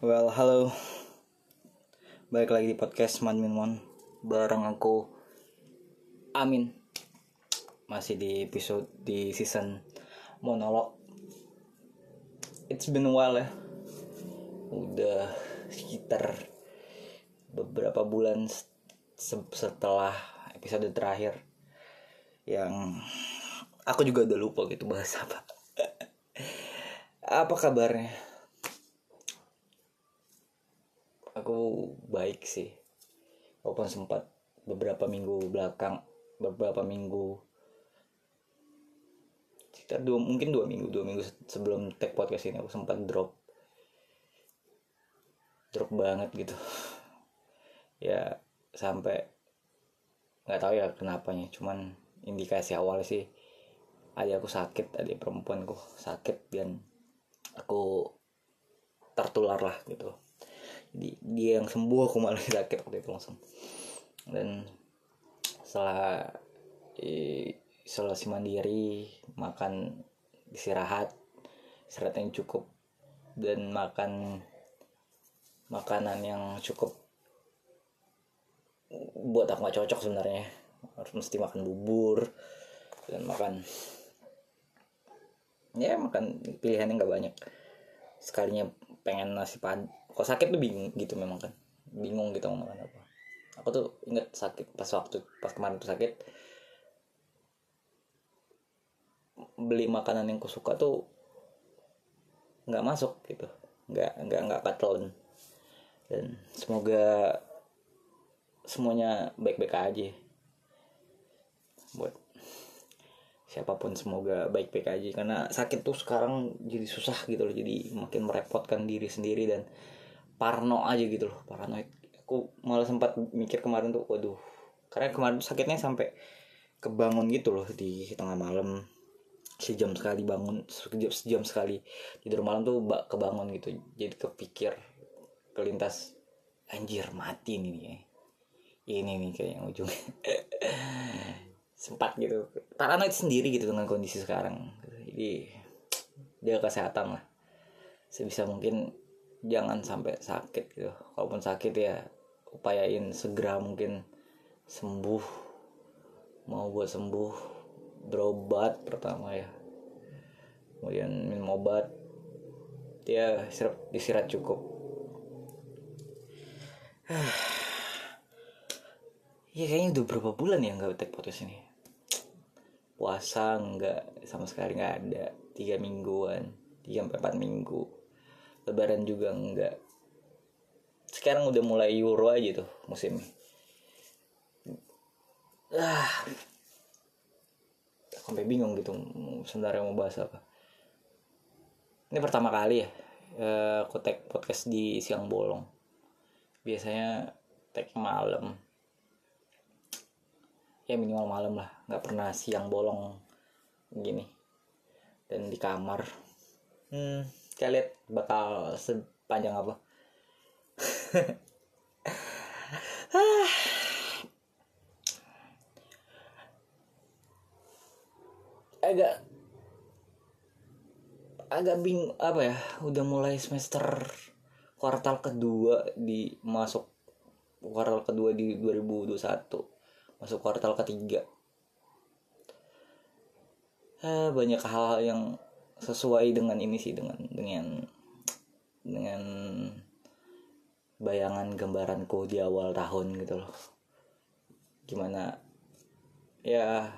Well, halo. Balik lagi di podcast Man Min Mon bareng aku Amin. Masih di episode di season monolog. It's been a while ya. Udah sekitar beberapa bulan se- setelah episode terakhir yang aku juga udah lupa gitu bahas apa. apa kabarnya? Aku baik sih. Walaupun sempat beberapa minggu belakang beberapa minggu sekitar dua mungkin dua minggu dua minggu se- sebelum take podcast ini aku sempat drop. Drop banget gitu. Ya sampai nggak tahu ya kenapanya cuman indikasi awal sih adik aku sakit adik perempuanku sakit dan aku tertular lah gitu di, dia yang sembuh aku malah sakit waktu itu langsung. Dan setelah isolasi mandiri makan istirahat istirahat yang cukup dan makan makanan yang cukup buat aku gak cocok sebenarnya. Harus mesti makan bubur dan makan ya makan pilihannya nggak banyak. Sekalinya pengen nasi pad kalau sakit tuh bingung gitu memang kan. Bingung gitu mau makan apa. Aku tuh inget sakit pas waktu pas kemarin tuh sakit beli makanan yang kusuka tuh nggak masuk gitu. Nggak nggak nggak ketelan. Dan semoga semuanya baik-baik aja. Buat siapa pun semoga baik-baik aja. Karena sakit tuh sekarang jadi susah gitu loh. Jadi makin merepotkan diri sendiri dan parno aja gitu loh paranoid. Aku malah sempat mikir kemarin tuh waduh karena kemarin sakitnya sampai kebangun gitu loh di tengah malam. Sejam sekali bangun sejam, sejam sekali tidur malam tuh bak kebangun gitu. Jadi kepikir kelintas anjir mati nih nih ini nih kayak yang ujungnya. Sempat gitu. Paranoid sendiri gitu dengan kondisi sekarang. Jadi jaga kesehatan lah. Sebisa mungkin jangan sampai sakit gitu. Kalaupun sakit ya upayain segera mungkin sembuh. Mau buat sembuh berobat pertama ya. Kemudian minum obat. Dia istirahat, istirahat cukup. Ya kayaknya udah berapa bulan ya nggak take podcast ini? Puasa nggak sama sekali nggak ada. Tiga mingguan tiga empat minggu lebaran juga nggak sekarang udah mulai euro aja tuh musimnya. Ah. Sampai bingung gitu sebenarnya mau bahas apa. Ini pertama kali ya eh, aku tag podcast di siang bolong. Biasanya tag malam. Ya minimal malam lah. Nggak pernah siang bolong gini. Dan di kamar. Hmm kita lihat bakal sepanjang apa. Agak agak bing apa ya udah mulai semester kuartal kedua di masuk kuartal kedua di 2021 masuk kuartal ketiga. Eh, banyak hal yang sesuai dengan ini sih dengan dengan dengan bayangan gambaranku di awal tahun gitu loh. Gimana ya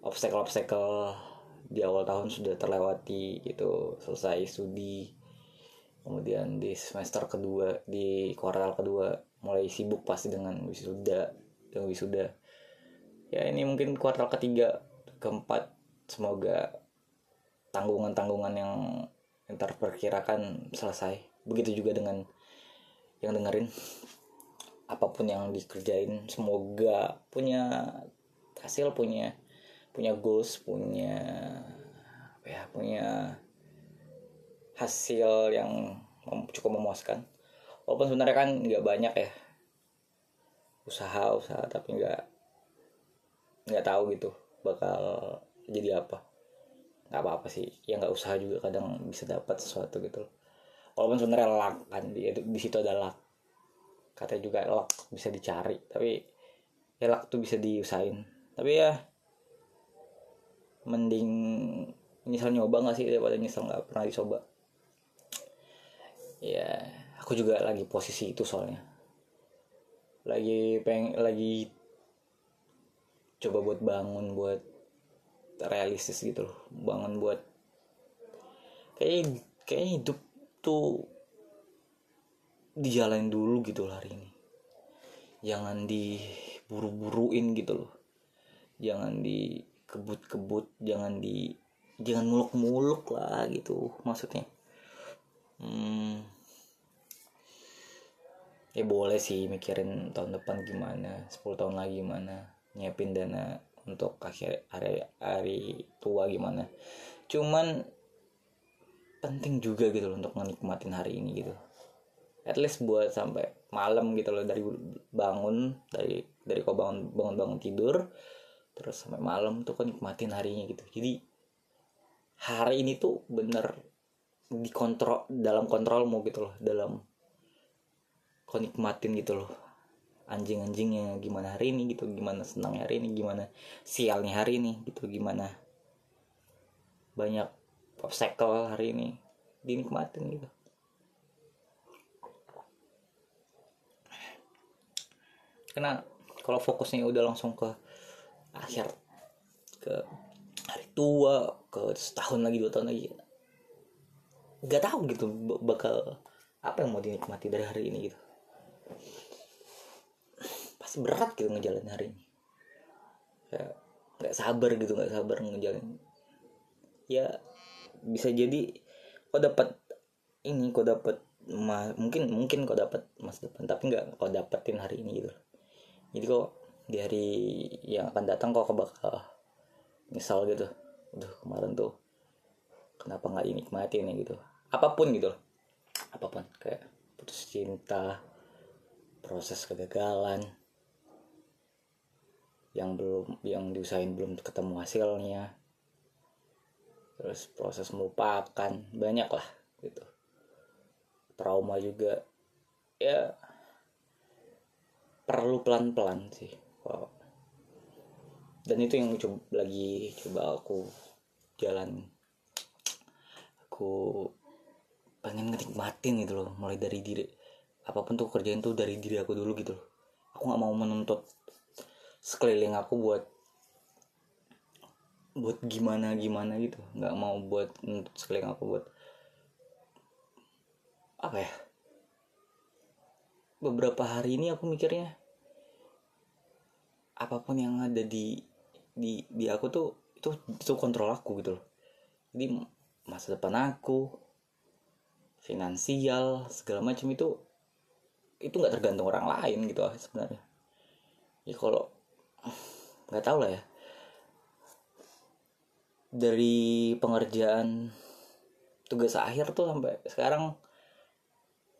obstacle-obstacle di awal tahun sudah terlewati gitu. Selesai studi kemudian di semester kedua di kuartal kedua mulai sibuk pasti dengan wisuda dan wisuda. Ya ini mungkin kuartal ketiga keempat semoga tanggungan-tanggungan yang yang terperkirakan selesai. Begitu juga dengan yang dengerin. Apa pun yang dikerjain semoga punya hasil punya punya goals punya apa ya punya hasil yang cukup memuaskan. Walaupun sebenarnya kan nggak banyak ya. Usaha usaha tapi nggak nggak tahu gitu bakal jadi apa nggak apa-apa sih. Ya nggak usaha juga kadang bisa dapat sesuatu gitu walaupun sebenarnya luck kan di, di situ ada luck. Katanya juga luck bisa dicari tapi ya luck tuh bisa diusahain. Tapi ya mending nyesel nyoba gak sih daripada nyesel nggak pernah dicoba? Ya aku juga lagi posisi itu soalnya. Lagi peng lagi coba buat bangun buat realistis gitu loh. Bangun buat kayak kayak hidup tuh dijalanin dulu gitu lah hari ini. Jangan diburu-buruin gitu loh. Jangan dikebut-kebut jangan di jangan muluk-muluk lah gitu maksudnya. Hmm, ya boleh sih mikirin tahun depan gimana 10 tahun lagi gimana nyiapin dana untuk akhir hari hari tua gimana. Cuman penting juga gitu loh untuk menikmatin hari ini gitu. At least buat sampai malam gitu loh dari bangun dari dari kau bangun bangun bangun tidur terus sampai malam tuh kau nikmatin harinya gitu. Jadi hari ini tuh bener dikontrol dalam kontrolmu gitu loh dalam kau nikmatin gitu loh anjing-anjingnya gimana hari ini gitu gimana senangnya hari ini gimana sialnya hari ini gitu gimana banyak obstacle hari ini dinikmatin gitu. Karena kalau fokusnya udah langsung ke akhir ke hari tua ke setahun lagi dua tahun lagi nggak tahu gitu bakal apa yang mau dinikmati dari hari ini gitu pasti berat gitu ngejalanin hari ini. Kayak nggak sabar gitu nggak sabar ngejalanin. Ya bisa jadi kok dapat ini kok dapat mungkin mungkin kok dapat masa depan tapi nggak kok dapetin hari ini gitu. Jadi kok di hari yang akan datang kok bakal misal gitu. Udah kemarin tuh kenapa nggak dinikmatin ya gitu. Apa pun gitu apa pun kayak putus cinta proses kegagalan yang belum yang diusahain belum ketemu hasilnya. Terus proses melupakan banyak lah gitu. Trauma juga ya perlu pelan-pelan sih wow. dan itu yang coba lagi coba aku jalan. Aku pengen ngenikmatin gitu loh mulai dari diri apa pun tuh kerjain tuh dari diri aku dulu gitu loh. Aku nggak mau menuntut sekeliling aku buat buat gimana gimana gitu. Nggak mau buat menuntut sekeliling aku buat apa ya? Beberapa hari ini aku mikirnya apa pun yang ada di di di aku tuh itu itu kontrol aku gitu loh. Jadi masa depan aku finansial segala macam itu itu nggak tergantung orang lain gitu lah sebenarnya. Ya kalau nggak tahu lah ya. Dari pengerjaan tugas akhir tuh sampai sekarang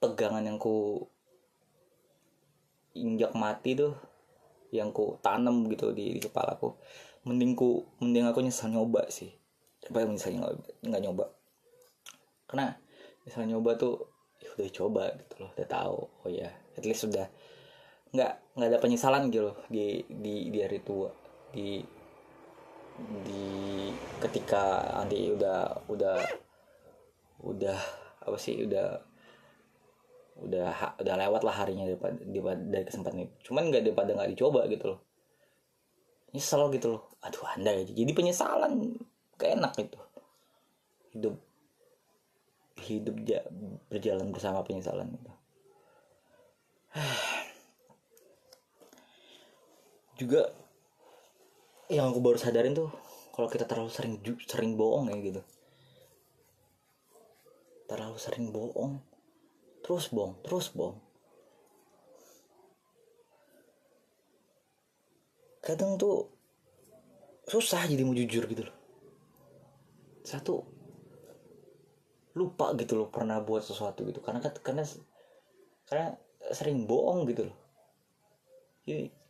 pegangan yang ku injak mati tuh yang ku tanam gitu di, di kepala aku mending ku mending aku nyesal nyoba sih. Daripada nyesal nggak nyoba? Karena nyesal nyoba tuh ya udah coba gitu loh udah tahu. Oh ya at least sudah nggak nggak ada penyesalan gitu loh di di di hari tua. Di di ketika nanti udah udah udah apa sih udah udah udah lewat lah harinya daripada, daripada dari kesempatan itu. Cuman nggak daripada nggak dicoba gitu loh. Nyesel gitu loh. Aduh anda ya jadi penyesalan. Gak enak itu. Hidup hidup ja, berjalan bersama penyesalan gitu juga yang aku baru sadarin tuh kalau kita terlalu sering sering bohong ya gitu. Terlalu sering bohong. Terus bohong terus bohong. Kadang tuh susah jadi mau jujur gitu loh. Satu lupa gitu loh pernah buat sesuatu gitu. Karena karena karena sering bohong gitu loh. Jadi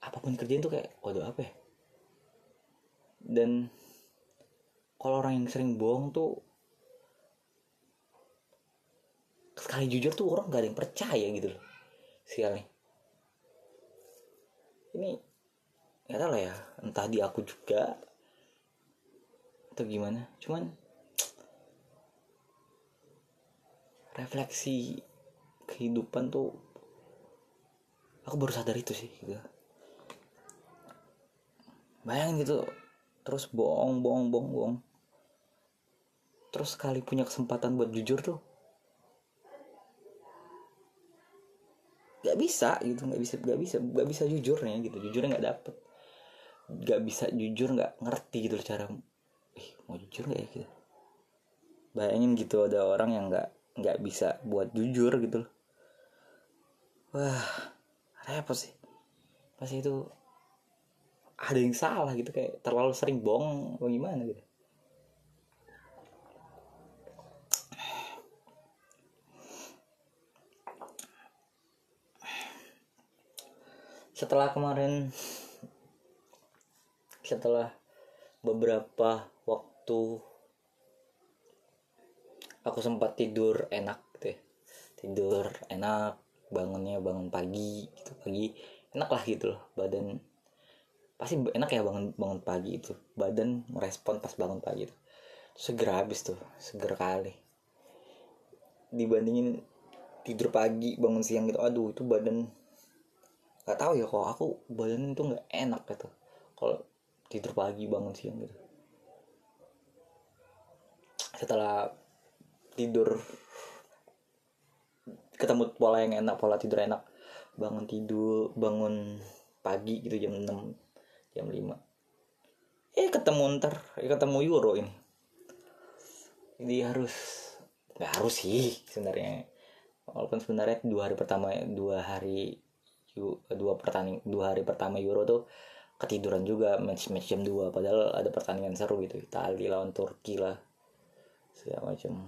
apa pun kerjaan tuh kayak waduh apa ya? Dan kalau orang yang sering bohong tuh sekali jujur tuh orang gak ada yang percaya gitu loh sialnya. Ini nggak tahu lah ya entah di aku juga atau gimana. Cuman refleksi kehidupan tuh aku baru sadar itu sih gitu bayangin gitu terus bohong bohong bohong bohong. Terus sekali punya kesempatan buat jujur tuh gak bisa gitu nggak bisa nggak bisa nggak bisa jujurnya gitu jujurnya nggak dapet. Nggak bisa jujur nggak ngerti gitu cara eh mau jujur nggak ya? Gitu. Bayangin gitu ada orang yang nggak nggak bisa buat jujur gitu loh. Wah repot sih. Pasti itu ada yang salah gitu kayak terlalu sering bohong bagaimana gitu setelah kemarin setelah beberapa waktu aku sempat tidur enak gitu ya. tidur enak bangunnya bangun pagi gitu pagi enak lah gitu loh badan pasti enak ya bangun bangun pagi itu. Badan merespon pas bangun pagi itu. Segera habis tuh segera kali. Dibandingin tidur pagi bangun siang gitu aduh itu badan nggak tahu ya kok aku badan itu nggak enak gitu. Kalau tidur pagi bangun siang gitu. Setelah tidur ketemu pola yang enak pola tidur enak. Bangun tidur bangun pagi gitu jam 6 jam 5 eh ketemu ntar. Eh, ketemu euro ini. Jadi harus nggak harus sih sebenarnya. Walaupun sebenarnya dua hari pertama dua hari dua pertanding dua hari pertama Euro tuh ketiduran juga match match jam 2 padahal ada pertandingan seru gitu Italia lawan Turki lah segala macam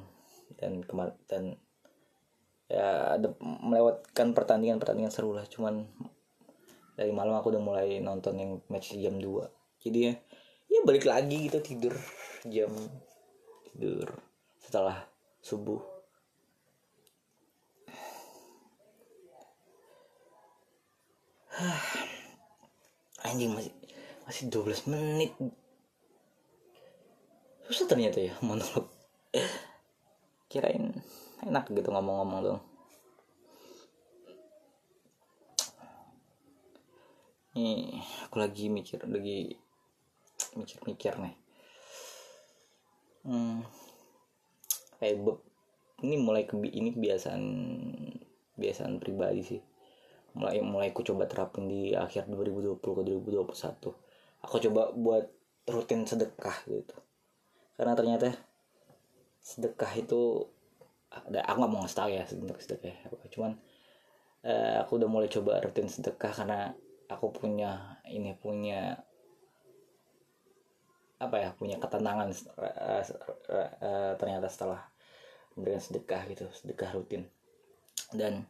dan kemar dan ya ada melewatkan pertandingan pertandingan seru lah. Cuman dari malam aku udah mulai nonton yang match jam 2 jadi ya ya balik lagi gitu tidur. Jam tidur. Setelah subuh. Anjing masih masih 12 menit. Susah ternyata ya monolog. Kirain enak gitu ngomong-ngomong dong ini aku lagi mikir lagi mikir-mikir nih. Hmm, kayak ini mulai ke ini kebiasaan kebiasaan pribadi sih. Mulai mulai aku coba terapin di akhir 2020 ke 2021 aku coba buat rutin sedekah gitu. Karena ternyata sedekah itu ada aku nggak mau ngasih tahu ya sebentar sedekah apa cuman uh, aku udah mulai coba rutin sedekah karena aku punya ini punya apa ya punya ketenangan uh, uh, uh, ternyata setelah memberikan sedekah gitu sedekah rutin. Dan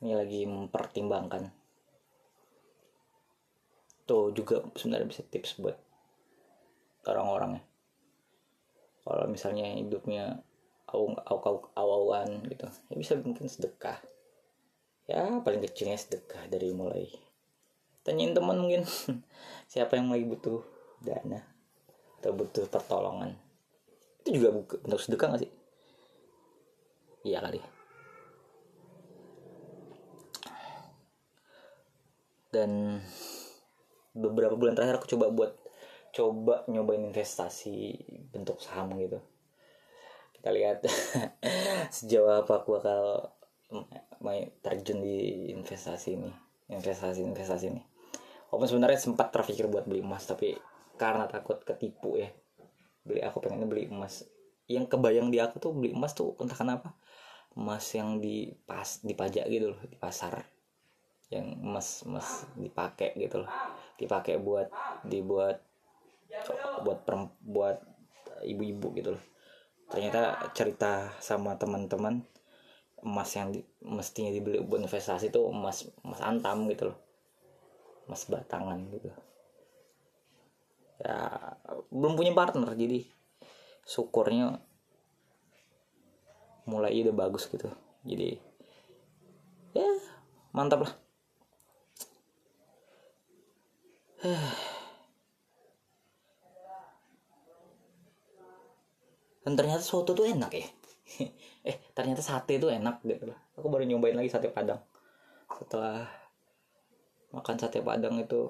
ini lagi mempertimbangkan. Tuh juga sebenarnya bisa tips buat orang-orang ya. Kalau misalnya hidupnya awang-awan gitu ya bisa mungkin sedekah ya paling kecilnya sedekah dari mulai. Tanyain teman mungkin. Siapa yang lagi butuh dana atau butuh pertolongan? Itu juga bentuk sedekah gak sih? Iya kali. Dan beberapa bulan terakhir aku coba buat coba nyobain investasi bentuk saham gitu. Kita lihat sejauh apa aku bakal terjun di investasi ini investasi investasi ini. Walaupun sebenarnya sempat terpikir buat beli emas tapi karena takut ketipu ya. Beli aku pengen beli emas. Yang kebayang di aku tuh beli emas tuh entah kenapa emas yang di pas dipajak gitu loh di pasar. Yang emas emas dipakai gitu loh. Dipakai buat dibuat buat perem, buat ibu-ibu gitu loh. Ternyata cerita sama teman-teman emas yang di, mestinya dibeli buat investasi itu emas emas antam gitu loh. Emas batangan gitu. Ya belum punya partner jadi syukurnya mulai udah bagus gitu. Jadi ya mantap lah. Dan ternyata soto tuh enak ya eh ternyata sate tuh enak gitu loh aku baru nyobain lagi sate padang. Setelah makan sate padang itu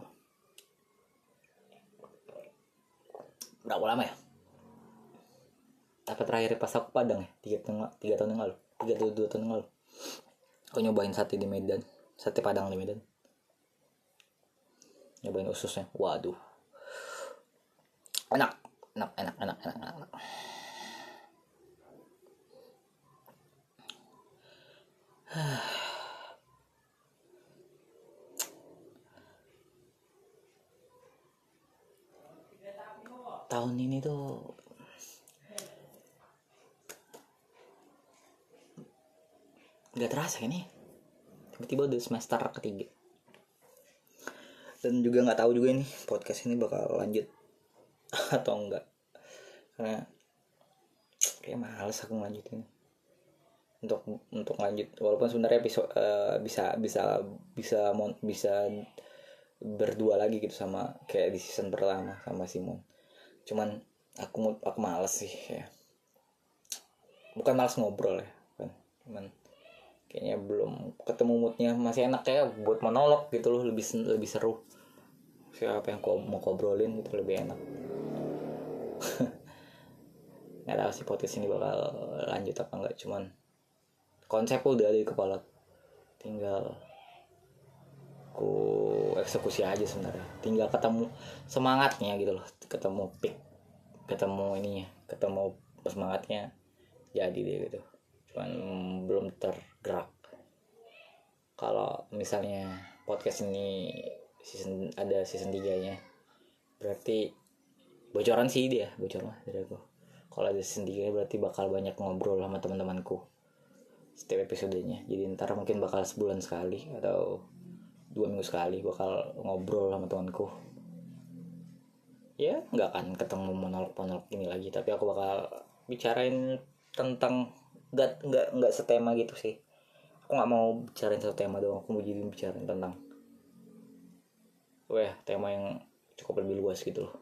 berapa lama ya? Apa terakhir pas aku padang ya? Tiga tiga tahun yang lalu. Tiga tahun dua tahun yang lalu. Aku nyobain sate di Medan. Sate padang di Medan. Nyobain ususnya. Waduh. Enak. Enak enak enak enak enak, tahun ini tuh nggak terasa ini. Tiba-tiba udah semester ketiga. Dan juga nggak tahu juga ini podcast ini bakal lanjut atau enggak karena kayak males aku ngelanjutin untuk untuk lanjut. Walaupun sebenarnya uh, bisa bisa bisa mon, bisa berdua lagi gitu sama kayak di season pertama sama Simon. Cuman aku aku males sih ya. Bukan males ngobrol ya kan. Cuman kayaknya belum ketemu moodnya. Masih enak kayak buat monolog gitu loh lebih lebih seru. Siapa yang kau mau ngobrolin itu lebih enak. Nggak tahu sih podcast ini bakal lanjut apa enggak cuman konsep udah ada di kepala. Tinggal ku eksekusi aja sebenarnya. Tinggal ketemu semangatnya gitu loh. Ketemu pick ketemu ininya ketemu semangatnya jadi deh gitu. Cuman belum tergerak. Kalau misalnya podcast ini season ada season 3 nya berarti bocoran sih dia bocoran dari aku. Kalau ada season 3 berarti bakal banyak ngobrol sama teman-temanku setiap episodenya. Jadi ntar mungkin bakal sebulan sekali atau dua minggu sekali bakal ngobrol sama temanku. Ya nggak akan ketemu monolog monolog ini lagi tapi aku bakal bicarain tentang nggak nggak nggak setema gitu sih. Aku nggak mau bicarain satu tema doang aku mau jadi bicarain tentang wah tema yang cukup lebih luas gitu loh.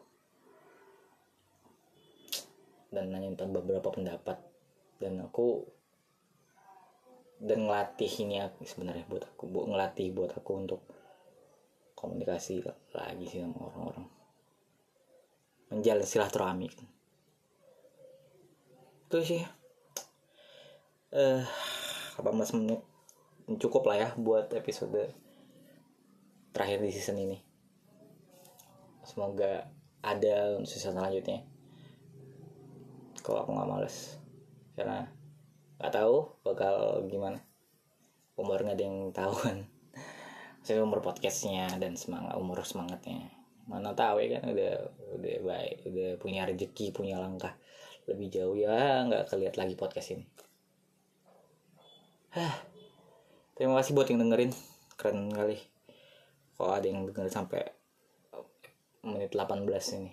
Dan nanya tentang beberapa pendapat. Dan aku dan ngelatih ini sebenarnya buat aku buat ngelatih buat aku untuk komunikasi lagi sih sama orang-orang. Menjalin silaturahmi. Itu sih. Eh uh, 18 menit? Cukup lah ya buat episode terakhir di season ini. Semoga ada season selanjutnya. Kalau aku nggak males karena nggak tahu bakal gimana. Umur nggak ada yang tahu kan. Saya umur podcastnya dan semangat umur semangatnya. Mana tahu ya kan udah udah baik udah punya rezeki punya langkah. Lebih jauh ya nggak keliat lagi podcast ini. Hah. terima kasih buat yang dengerin. Keren kali. Kalau ada yang dengerin sampai menit 18 ini.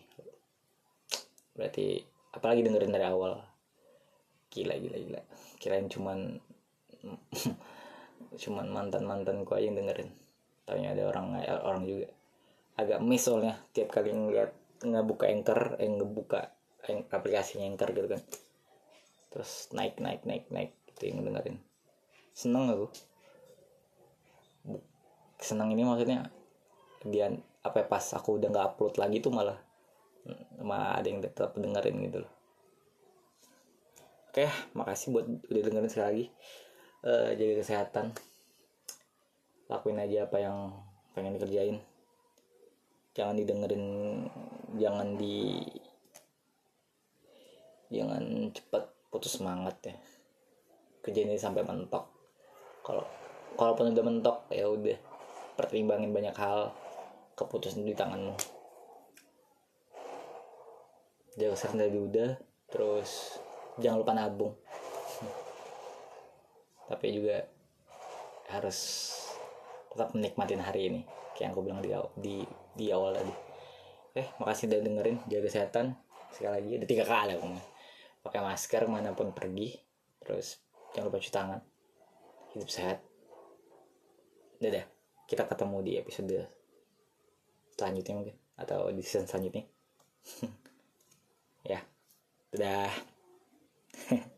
Berarti apalagi dengerin dari awal gila gila gila. Kirain cuman cuman mantan mantanku aja yang dengerin. Tanya ada orang orang juga. Agak miss soalnya tiap kali ngeliat ngebuka anchor eh ngebuka aplikasinya anchor gitu kan. Terus naik naik naik naik gitu yang dengerin. Seneng aku. Seneng ini maksudnya dia apa ya, pas aku udah nggak upload lagi tuh malah malah ada yang tetap dengerin gitu loh oke makasih buat udah dengerin sekali lagi. Uh, jaga kesehatan. Lakuin aja apa yang pengen dikerjain. Jangan didengerin jangan di jangan cepat putus semangat ya. Kerjain ini sampai mentok. Kalau kalaupun udah mentok ya udah. Pertimbangin banyak hal. Keputusan di tanganmu. Jaga kesehatan dari udah terus jangan lupa nabung. Tapi juga harus tetap menikmatin hari ini. Kayak yang aku bilang di di, di awal tadi. Eh makasih udah dengerin. Jaga kesehatan. Sekali lagi ada tiga kali aku pakai masker mana pun pergi. Terus jangan lupa cuci tangan. Hidup sehat. Dadah. Kita ketemu di episode selanjutnya mungkin. Atau di season selanjutnya. Ya. Dadah Heh.